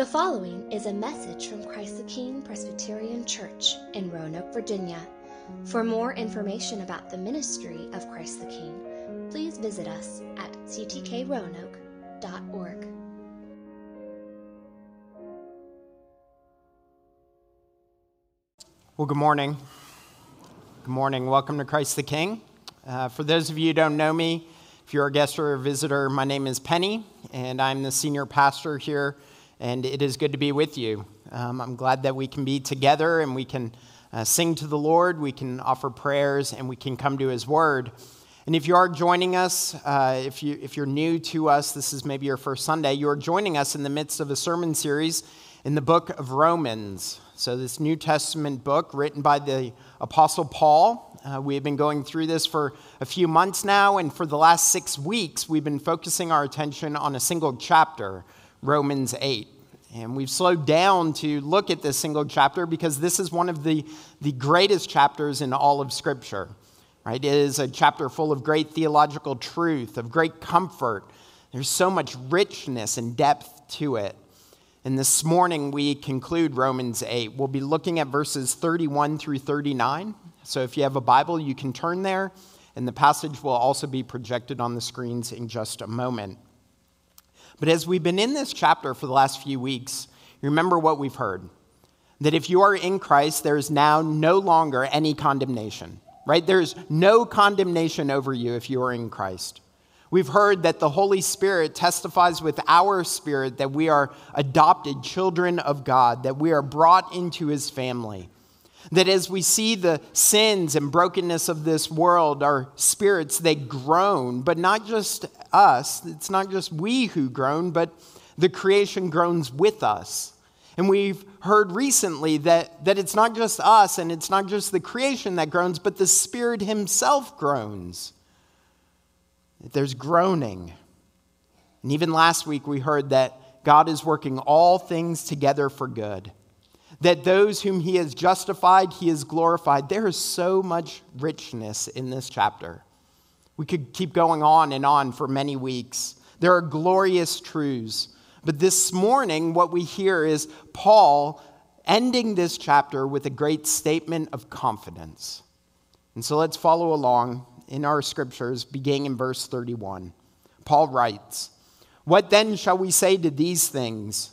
The following is a message from Christ the King Presbyterian Church in Roanoke, Virginia. For more information about the ministry of Christ the King, please visit us at ctkroanoke.org. Well, good morning. Good morning. Welcome to Christ the King. Uh, for those of you who don't know me, if you're a guest or a visitor, my name is Penny, and I'm the senior pastor here and it is good to be with you. Um, I'm glad that we can be together and we can uh, sing to the Lord, we can offer prayers, and we can come to His Word. And if you are joining us, uh, if, you, if you're new to us, this is maybe your first Sunday, you are joining us in the midst of a sermon series in the book of Romans. So, this New Testament book written by the Apostle Paul. Uh, we have been going through this for a few months now, and for the last six weeks, we've been focusing our attention on a single chapter Romans 8. And we've slowed down to look at this single chapter because this is one of the, the greatest chapters in all of Scripture. Right? It is a chapter full of great theological truth, of great comfort. There's so much richness and depth to it. And this morning we conclude Romans 8. We'll be looking at verses 31 through 39. So if you have a Bible, you can turn there, and the passage will also be projected on the screens in just a moment. But as we've been in this chapter for the last few weeks, remember what we've heard that if you are in Christ, there is now no longer any condemnation, right? There's no condemnation over you if you are in Christ. We've heard that the Holy Spirit testifies with our spirit that we are adopted children of God, that we are brought into his family. That as we see the sins and brokenness of this world, our spirits, they groan, but not just us. It's not just we who groan, but the creation groans with us. And we've heard recently that, that it's not just us and it's not just the creation that groans, but the Spirit Himself groans. There's groaning. And even last week we heard that God is working all things together for good that those whom he has justified, he has glorified. There is so much richness in this chapter. We could keep going on and on for many weeks. There are glorious truths. But this morning, what we hear is Paul ending this chapter with a great statement of confidence. And so let's follow along in our scriptures, beginning in verse 31. Paul writes, What then shall we say to these things?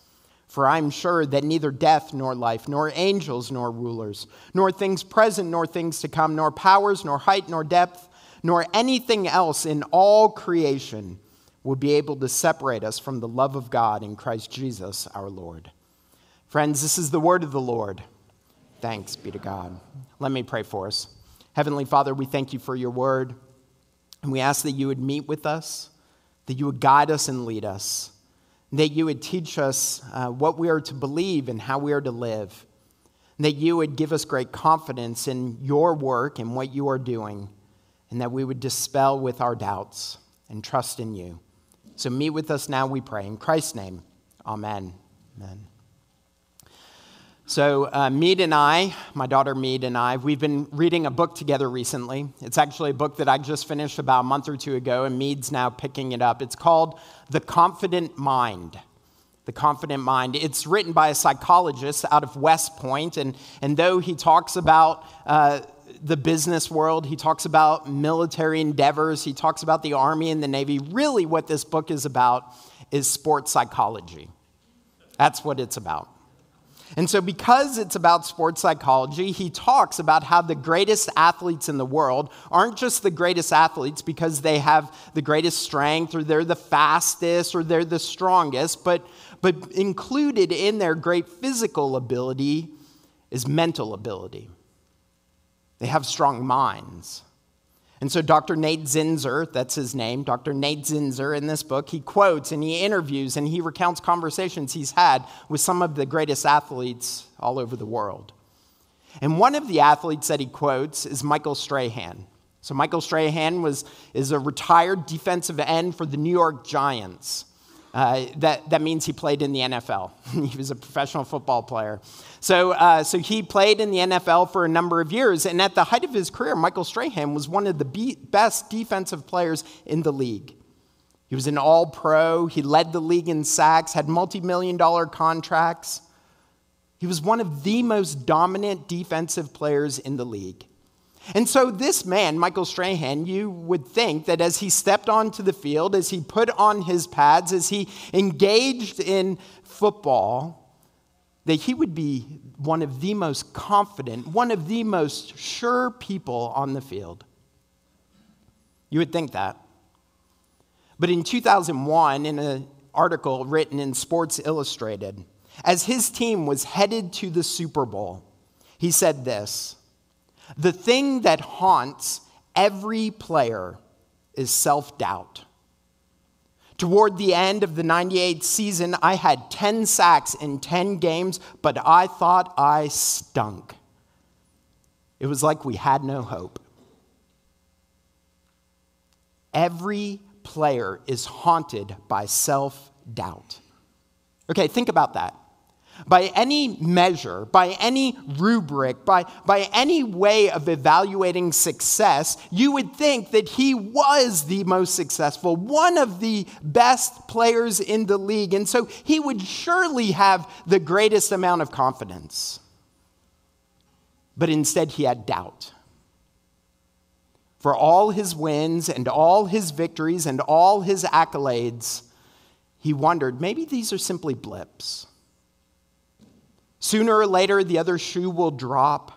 For I am sure that neither death nor life, nor angels nor rulers, nor things present nor things to come, nor powers, nor height, nor depth, nor anything else in all creation will be able to separate us from the love of God in Christ Jesus our Lord. Friends, this is the word of the Lord. Thanks be to God. Let me pray for us. Heavenly Father, we thank you for your word, and we ask that you would meet with us, that you would guide us and lead us that you would teach us uh, what we are to believe and how we are to live, that you would give us great confidence in your work and what you are doing, and that we would dispel with our doubts and trust in you. So meet with us now, we pray. In Christ's name, amen. Amen. So, uh, Mead and I, my daughter Mead and I, we've been reading a book together recently. It's actually a book that I just finished about a month or two ago, and Mead's now picking it up. It's called The Confident Mind. The Confident Mind. It's written by a psychologist out of West Point, and, and though he talks about uh, the business world, he talks about military endeavors, he talks about the Army and the Navy, really what this book is about is sports psychology. That's what it's about. And so, because it's about sports psychology, he talks about how the greatest athletes in the world aren't just the greatest athletes because they have the greatest strength or they're the fastest or they're the strongest, but, but included in their great physical ability is mental ability. They have strong minds. And so, Dr. Nate Zinsser, that's his name, Dr. Nate Zinsser, in this book, he quotes and he interviews and he recounts conversations he's had with some of the greatest athletes all over the world. And one of the athletes that he quotes is Michael Strahan. So, Michael Strahan was, is a retired defensive end for the New York Giants. Uh, that, that means he played in the NFL. he was a professional football player. So, uh, so he played in the NFL for a number of years. And at the height of his career, Michael Strahan was one of the be- best defensive players in the league. He was an all pro. He led the league in sacks, had multi million dollar contracts. He was one of the most dominant defensive players in the league. And so, this man, Michael Strahan, you would think that as he stepped onto the field, as he put on his pads, as he engaged in football, that he would be one of the most confident, one of the most sure people on the field. You would think that. But in 2001, in an article written in Sports Illustrated, as his team was headed to the Super Bowl, he said this the thing that haunts every player is self doubt. Toward the end of the 98 season, I had 10 sacks in 10 games, but I thought I stunk. It was like we had no hope. Every player is haunted by self doubt. Okay, think about that by any measure, by any rubric, by, by any way of evaluating success, you would think that he was the most successful, one of the best players in the league. And so he would surely have the greatest amount of confidence. But instead, he had doubt. For all his wins and all his victories and all his accolades, he wondered maybe these are simply blips. Sooner or later, the other shoe will drop,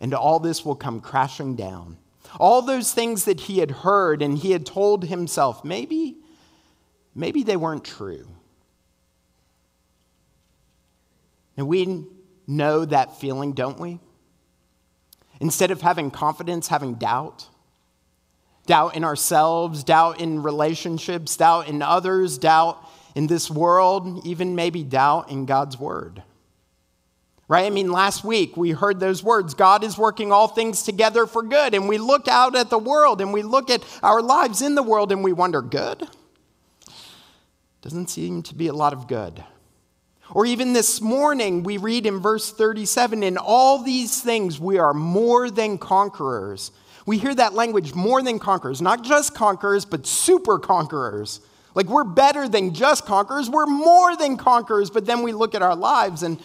and all this will come crashing down. All those things that he had heard and he had told himself, maybe, maybe they weren't true. And we know that feeling, don't we? Instead of having confidence, having doubt. Doubt in ourselves, doubt in relationships, doubt in others, doubt in this world, even maybe doubt in God's word right? I mean, last week we heard those words God is working all things together for good. And we look out at the world and we look at our lives in the world and we wonder, good? Doesn't seem to be a lot of good. Or even this morning, we read in verse 37 in all these things we are more than conquerors. We hear that language more than conquerors, not just conquerors, but super conquerors. Like we're better than just conquerors, we're more than conquerors. But then we look at our lives and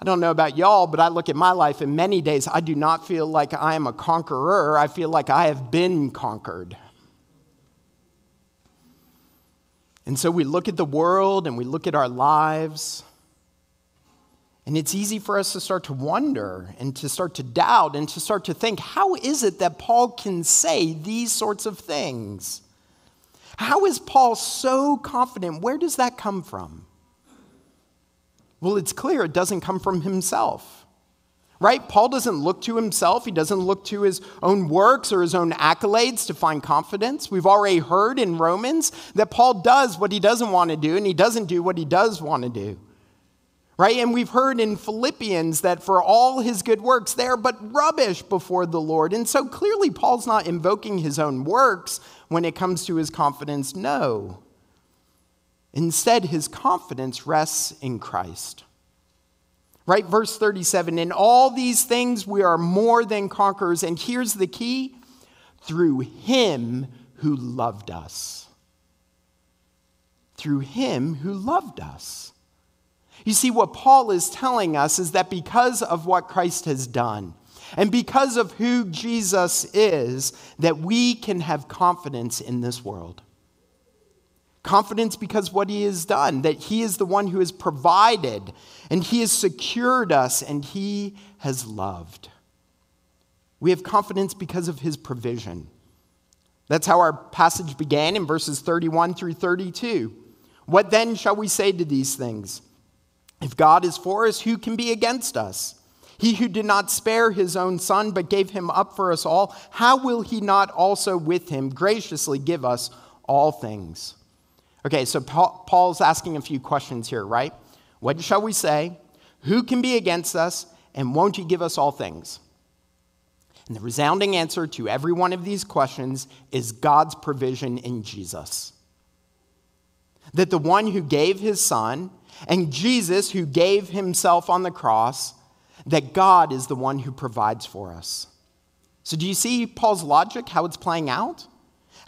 I don't know about y'all, but I look at my life in many days, I do not feel like I am a conqueror. I feel like I have been conquered. And so we look at the world and we look at our lives, and it's easy for us to start to wonder and to start to doubt and to start to think how is it that Paul can say these sorts of things? How is Paul so confident? Where does that come from? Well, it's clear it doesn't come from himself. Right? Paul doesn't look to himself. He doesn't look to his own works or his own accolades to find confidence. We've already heard in Romans that Paul does what he doesn't want to do and he doesn't do what he does want to do. Right? And we've heard in Philippians that for all his good works, they are but rubbish before the Lord. And so clearly, Paul's not invoking his own works when it comes to his confidence. No. Instead, his confidence rests in Christ. Right? Verse 37 In all these things we are more than conquerors. And here's the key through him who loved us. Through him who loved us. You see, what Paul is telling us is that because of what Christ has done, and because of who Jesus is, that we can have confidence in this world. Confidence because what he has done, that he is the one who has provided and he has secured us and he has loved. We have confidence because of his provision. That's how our passage began in verses 31 through 32. What then shall we say to these things? If God is for us, who can be against us? He who did not spare his own son, but gave him up for us all, how will he not also with him graciously give us all things? Okay, so Paul's asking a few questions here, right? What shall we say? Who can be against us? And won't he give us all things? And the resounding answer to every one of these questions is God's provision in Jesus. That the one who gave his son and Jesus who gave himself on the cross, that God is the one who provides for us. So, do you see Paul's logic, how it's playing out?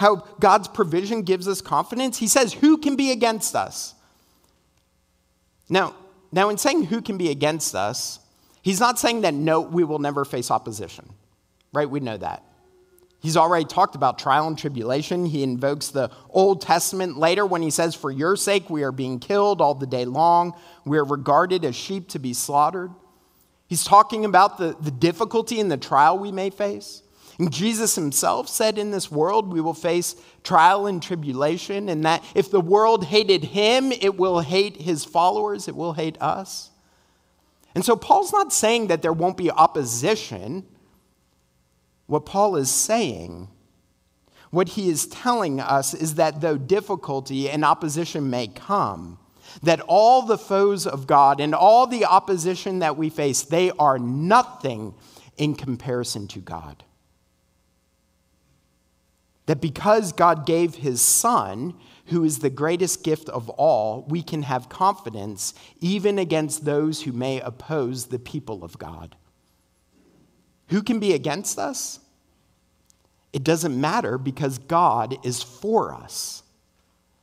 How God's provision gives us confidence? He says, Who can be against us? Now, now, in saying who can be against us, he's not saying that no, we will never face opposition, right? We know that. He's already talked about trial and tribulation. He invokes the Old Testament later when he says, For your sake, we are being killed all the day long. We are regarded as sheep to be slaughtered. He's talking about the, the difficulty and the trial we may face. Jesus himself said, In this world we will face trial and tribulation, and that if the world hated him, it will hate his followers, it will hate us. And so Paul's not saying that there won't be opposition. What Paul is saying, what he is telling us, is that though difficulty and opposition may come, that all the foes of God and all the opposition that we face, they are nothing in comparison to God. That because God gave his son, who is the greatest gift of all, we can have confidence even against those who may oppose the people of God. Who can be against us? It doesn't matter because God is for us.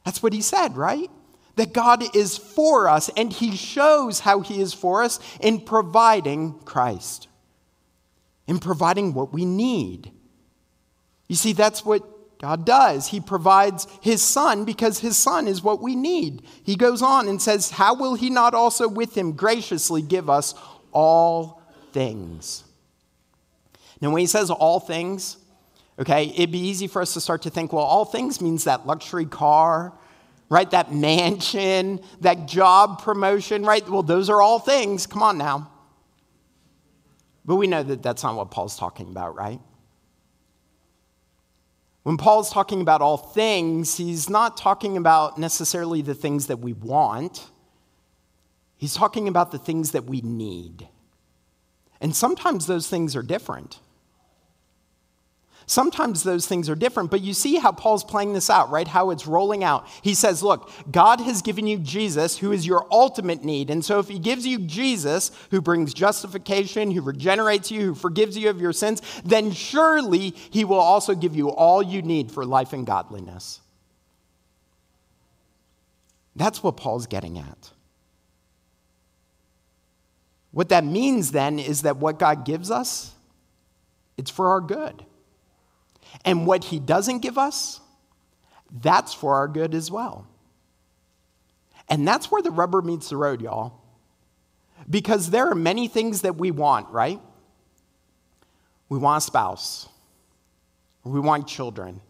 That's what he said, right? That God is for us, and he shows how he is for us in providing Christ, in providing what we need. You see, that's what God does. He provides his son because his son is what we need. He goes on and says, How will he not also with him graciously give us all things? Now, when he says all things, okay, it'd be easy for us to start to think, well, all things means that luxury car, right? That mansion, that job promotion, right? Well, those are all things. Come on now. But we know that that's not what Paul's talking about, right? When Paul's talking about all things, he's not talking about necessarily the things that we want. He's talking about the things that we need. And sometimes those things are different. Sometimes those things are different, but you see how Paul's playing this out, right? How it's rolling out. He says, Look, God has given you Jesus, who is your ultimate need. And so if he gives you Jesus, who brings justification, who regenerates you, who forgives you of your sins, then surely he will also give you all you need for life and godliness. That's what Paul's getting at. What that means then is that what God gives us, it's for our good. And what he doesn't give us, that's for our good as well. And that's where the rubber meets the road, y'all. Because there are many things that we want, right? We want a spouse, we want children,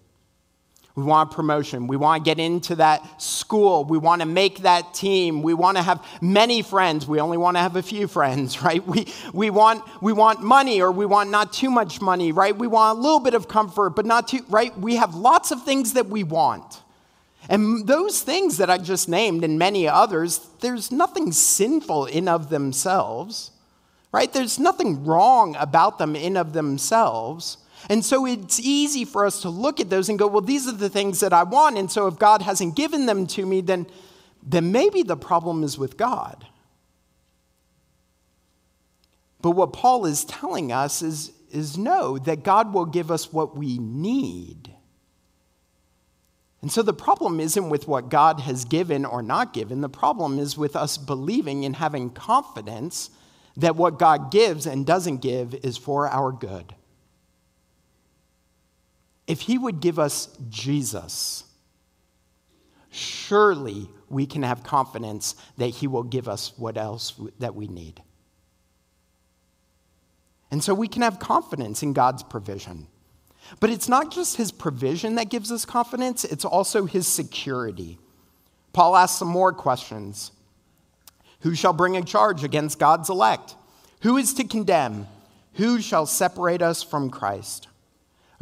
we want promotion. We want to get into that school. We want to make that team. We want to have many friends. We only want to have a few friends, right? We, we, want, we want money or we want not too much money, right? We want a little bit of comfort, but not too, right? We have lots of things that we want. And those things that I just named and many others, there's nothing sinful in of themselves, right? There's nothing wrong about them in of themselves. And so it's easy for us to look at those and go, well, these are the things that I want. And so if God hasn't given them to me, then, then maybe the problem is with God. But what Paul is telling us is, is no, that God will give us what we need. And so the problem isn't with what God has given or not given. The problem is with us believing and having confidence that what God gives and doesn't give is for our good if he would give us Jesus, surely we can have confidence that He will give us what else that we need. And so we can have confidence in God's provision. But it's not just His provision that gives us confidence, it's also His security. Paul asks some more questions Who shall bring a charge against God's elect? Who is to condemn? Who shall separate us from Christ?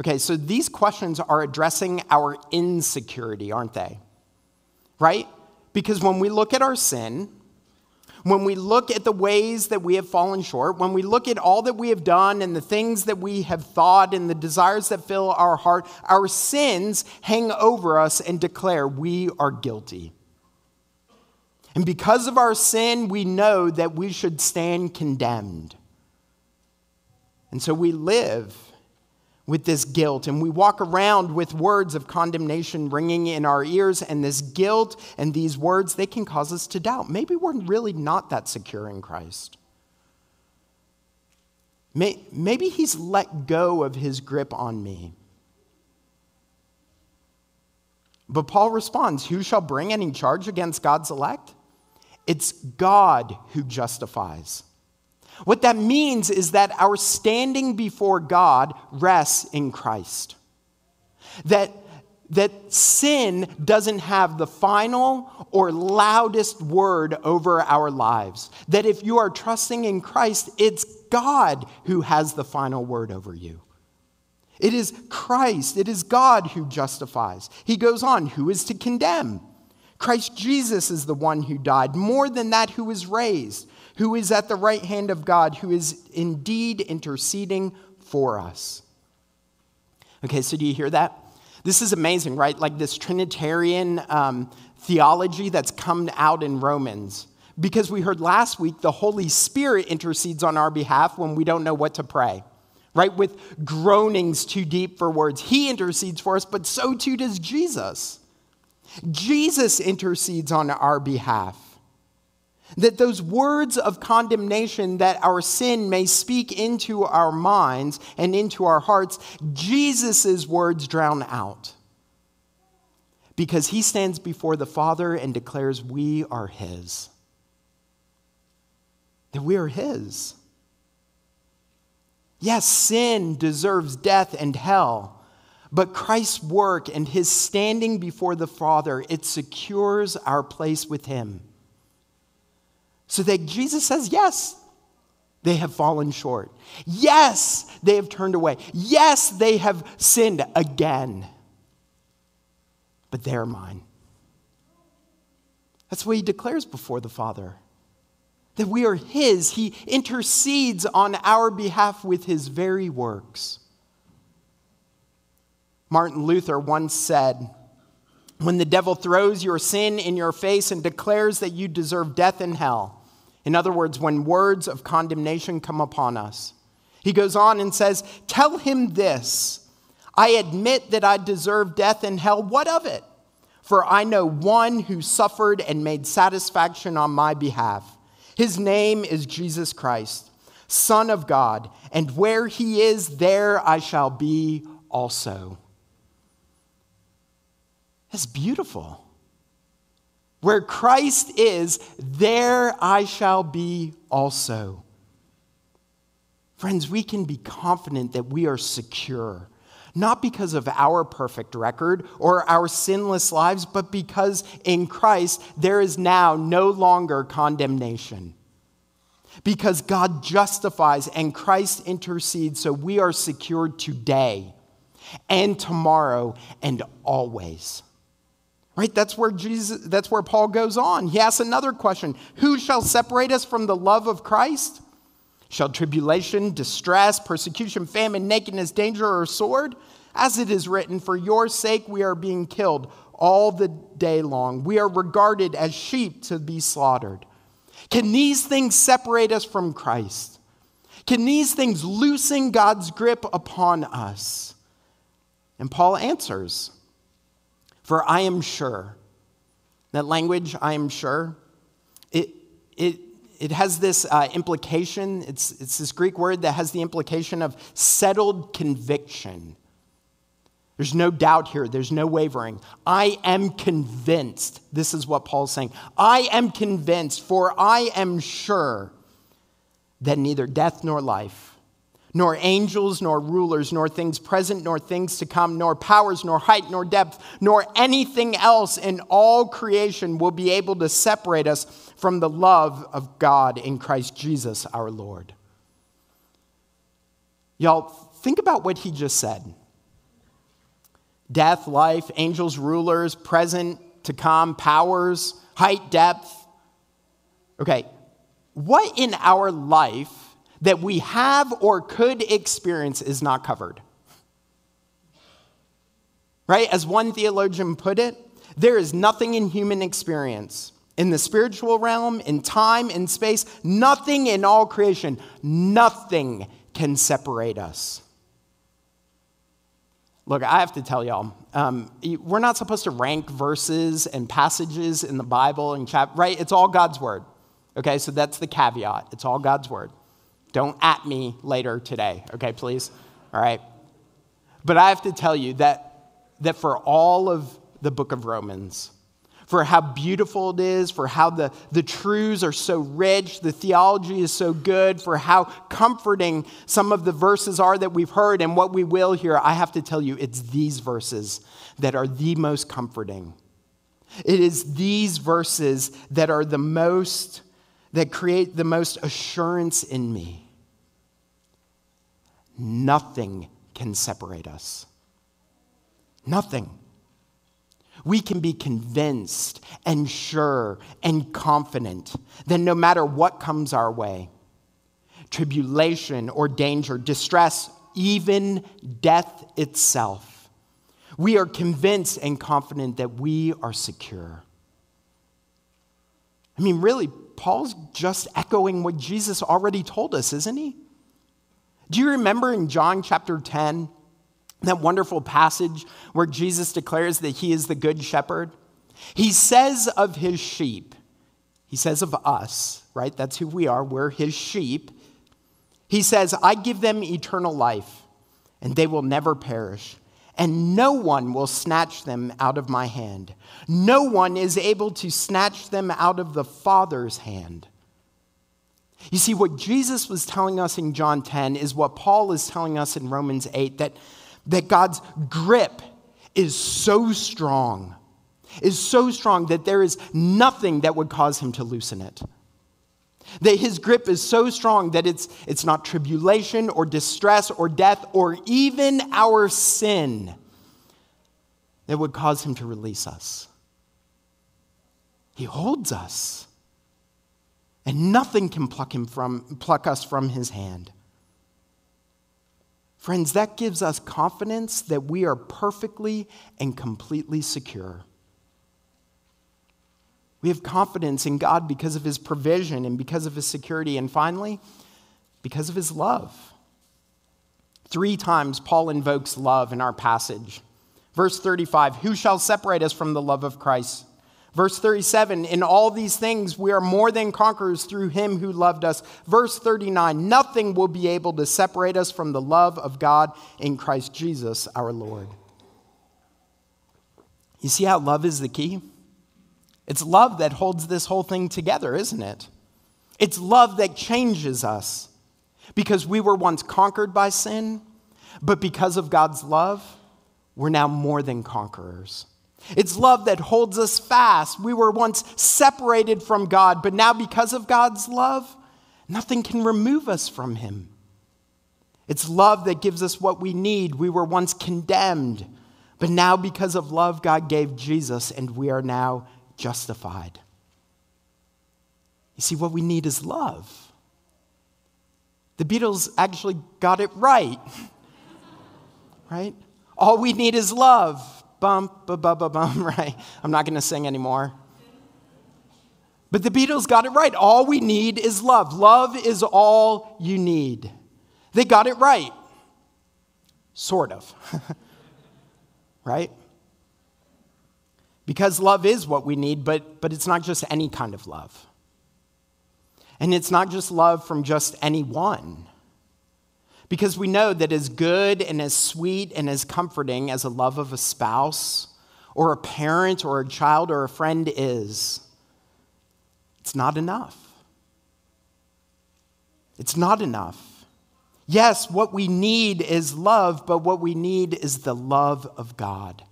Okay, so these questions are addressing our insecurity, aren't they? Right? Because when we look at our sin, when we look at the ways that we have fallen short, when we look at all that we have done and the things that we have thought and the desires that fill our heart, our sins hang over us and declare we are guilty. And because of our sin, we know that we should stand condemned. And so we live with this guilt. And we walk around with words of condemnation ringing in our ears and this guilt and these words they can cause us to doubt. Maybe we're really not that secure in christ. Maybe he's let go of his grip on me. But paul responds who shall bring any charge against god's elect? It's God who justifies. What that means is that our standing before God rests in Christ. That, that sin doesn't have the final or loudest word over our lives. That if you are trusting in Christ, it's God who has the final word over you. It is Christ, it is God who justifies. He goes on, who is to condemn? Christ Jesus is the one who died, more than that, who was raised, who is at the right hand of God, who is indeed interceding for us. Okay, so do you hear that? This is amazing, right? Like this Trinitarian um, theology that's come out in Romans. Because we heard last week the Holy Spirit intercedes on our behalf when we don't know what to pray, right? With groanings too deep for words. He intercedes for us, but so too does Jesus. Jesus intercedes on our behalf. That those words of condemnation that our sin may speak into our minds and into our hearts, Jesus' words drown out. Because he stands before the Father and declares, We are his. That we are his. Yes, sin deserves death and hell. But Christ's work and his standing before the Father, it secures our place with him. So that Jesus says, yes, they have fallen short. Yes, they have turned away. Yes, they have sinned again. But they're mine. That's what he declares before the Father. That we are his. He intercedes on our behalf with his very works. Martin Luther once said, When the devil throws your sin in your face and declares that you deserve death and hell, in other words, when words of condemnation come upon us, he goes on and says, Tell him this I admit that I deserve death and hell. What of it? For I know one who suffered and made satisfaction on my behalf. His name is Jesus Christ, Son of God, and where he is, there I shall be also. That's beautiful. Where Christ is, there I shall be also. Friends, we can be confident that we are secure, not because of our perfect record or our sinless lives, but because in Christ there is now no longer condemnation. Because God justifies and Christ intercedes, so we are secured today and tomorrow and always. Right? That's where Jesus that's where Paul goes on. He asks another question, who shall separate us from the love of Christ? Shall tribulation, distress, persecution, famine, nakedness, danger or sword? As it is written, for your sake we are being killed all the day long. We are regarded as sheep to be slaughtered. Can these things separate us from Christ? Can these things loosen God's grip upon us? And Paul answers for I am sure. That language, I am sure, it, it, it has this uh, implication. It's, it's this Greek word that has the implication of settled conviction. There's no doubt here. There's no wavering. I am convinced. This is what Paul's saying. I am convinced, for I am sure that neither death nor life, nor angels, nor rulers, nor things present, nor things to come, nor powers, nor height, nor depth, nor anything else in all creation will be able to separate us from the love of God in Christ Jesus our Lord. Y'all, think about what he just said death, life, angels, rulers, present, to come, powers, height, depth. Okay, what in our life that we have or could experience is not covered? Right? As one theologian put it, there is nothing in human experience, in the spiritual realm, in time, in space, nothing in all creation, nothing can separate us Look, I have to tell y'all, um, we're not supposed to rank verses and passages in the Bible and right? It's all God's word. Okay, so that's the caveat. It's all God's word. Don't at me later today, okay, please? All right. But I have to tell you that, that for all of the book of Romans, for how beautiful it is, for how the, the truths are so rich, the theology is so good, for how comforting some of the verses are that we've heard and what we will hear. I have to tell you, it's these verses that are the most comforting. It is these verses that are the most, that create the most assurance in me. Nothing can separate us. Nothing we can be convinced and sure and confident that no matter what comes our way tribulation or danger, distress, even death itself we are convinced and confident that we are secure. I mean, really, Paul's just echoing what Jesus already told us, isn't he? Do you remember in John chapter 10 that wonderful passage where Jesus declares that he is the good shepherd. He says of his sheep, he says of us, right? That's who we are. We're his sheep. He says, I give them eternal life, and they will never perish, and no one will snatch them out of my hand. No one is able to snatch them out of the Father's hand. You see, what Jesus was telling us in John 10 is what Paul is telling us in Romans 8 that that God's grip is so strong, is so strong that there is nothing that would cause him to loosen it. That his grip is so strong that it's, it's not tribulation or distress or death or even our sin that would cause him to release us. He holds us, and nothing can pluck, him from, pluck us from his hand. Friends, that gives us confidence that we are perfectly and completely secure. We have confidence in God because of his provision and because of his security, and finally, because of his love. Three times Paul invokes love in our passage. Verse 35 Who shall separate us from the love of Christ? Verse 37, in all these things we are more than conquerors through him who loved us. Verse 39, nothing will be able to separate us from the love of God in Christ Jesus our Lord. You see how love is the key? It's love that holds this whole thing together, isn't it? It's love that changes us because we were once conquered by sin, but because of God's love, we're now more than conquerors. It's love that holds us fast. We were once separated from God, but now, because of God's love, nothing can remove us from Him. It's love that gives us what we need. We were once condemned, but now, because of love, God gave Jesus, and we are now justified. You see, what we need is love. The Beatles actually got it right, right? All we need is love bump, ba, ba, ba, bum, right? I'm not going to sing anymore. But the Beatles got it right. All we need is love. Love is all you need. They got it right. Sort of. right? Because love is what we need, but, but it's not just any kind of love. And it's not just love from just anyone. Because we know that as good and as sweet and as comforting as a love of a spouse or a parent or a child or a friend is, it's not enough. It's not enough. Yes, what we need is love, but what we need is the love of God.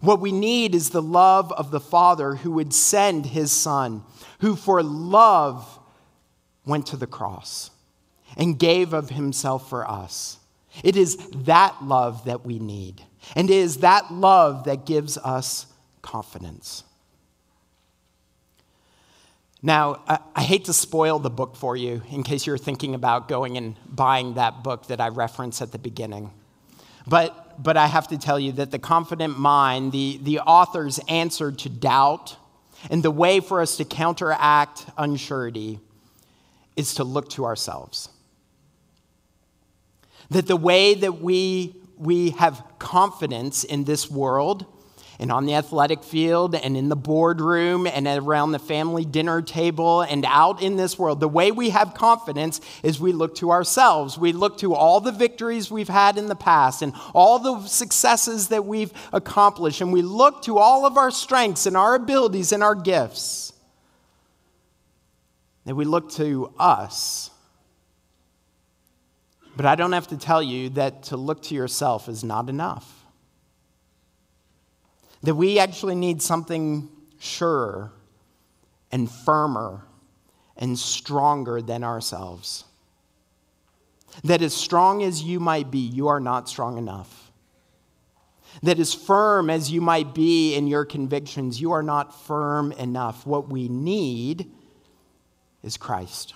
What we need is the love of the Father who would send his Son, who for love went to the cross and gave of himself for us. It is that love that we need, and it is that love that gives us confidence. Now, I, hate to spoil the book for you in case you're thinking about going and buying that book that I referenced at the beginning. But, but I have to tell you that the confident mind, the, the author's answer to doubt, and the way for us to counteract unsurety is to look to ourselves. That the way that we, we have confidence in this world and on the athletic field and in the boardroom and around the family dinner table and out in this world. The way we have confidence is we look to ourselves. We look to all the victories we've had in the past and all the successes that we've accomplished. And we look to all of our strengths and our abilities and our gifts. That we look to us. But I don't have to tell you that to look to yourself is not enough that we actually need something surer and firmer and stronger than ourselves. That as strong as you might be, you are not strong enough. That as firm as you might be in your convictions, you are not firm enough. What we need is Christ.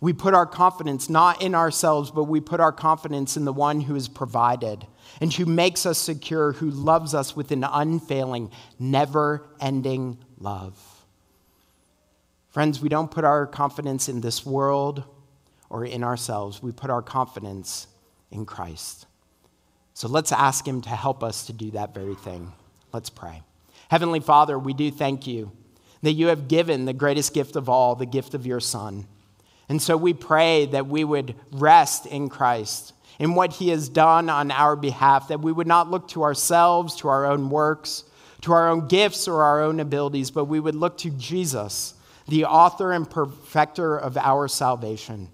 We put our confidence not in ourselves, but we put our confidence in the one who has provided and who makes us secure, who loves us with an unfailing, never ending love. Friends, we don't put our confidence in this world or in ourselves, we put our confidence in Christ. So let's ask Him to help us to do that very thing. Let's pray. Heavenly Father, we do thank you that you have given the greatest gift of all, the gift of your Son. And so we pray that we would rest in Christ, in what he has done on our behalf, that we would not look to ourselves, to our own works, to our own gifts or our own abilities, but we would look to Jesus, the author and perfecter of our salvation.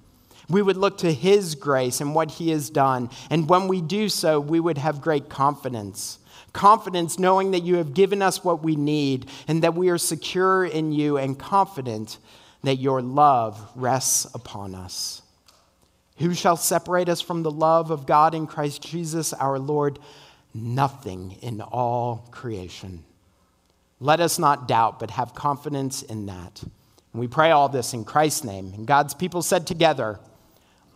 We would look to his grace and what he has done. And when we do so, we would have great confidence. Confidence knowing that you have given us what we need and that we are secure in you and confident that your love rests upon us. Who shall separate us from the love of God in Christ Jesus our Lord? Nothing in all creation. Let us not doubt, but have confidence in that. And we pray all this in Christ's name. And God's people said together,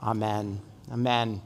Amen. Amen.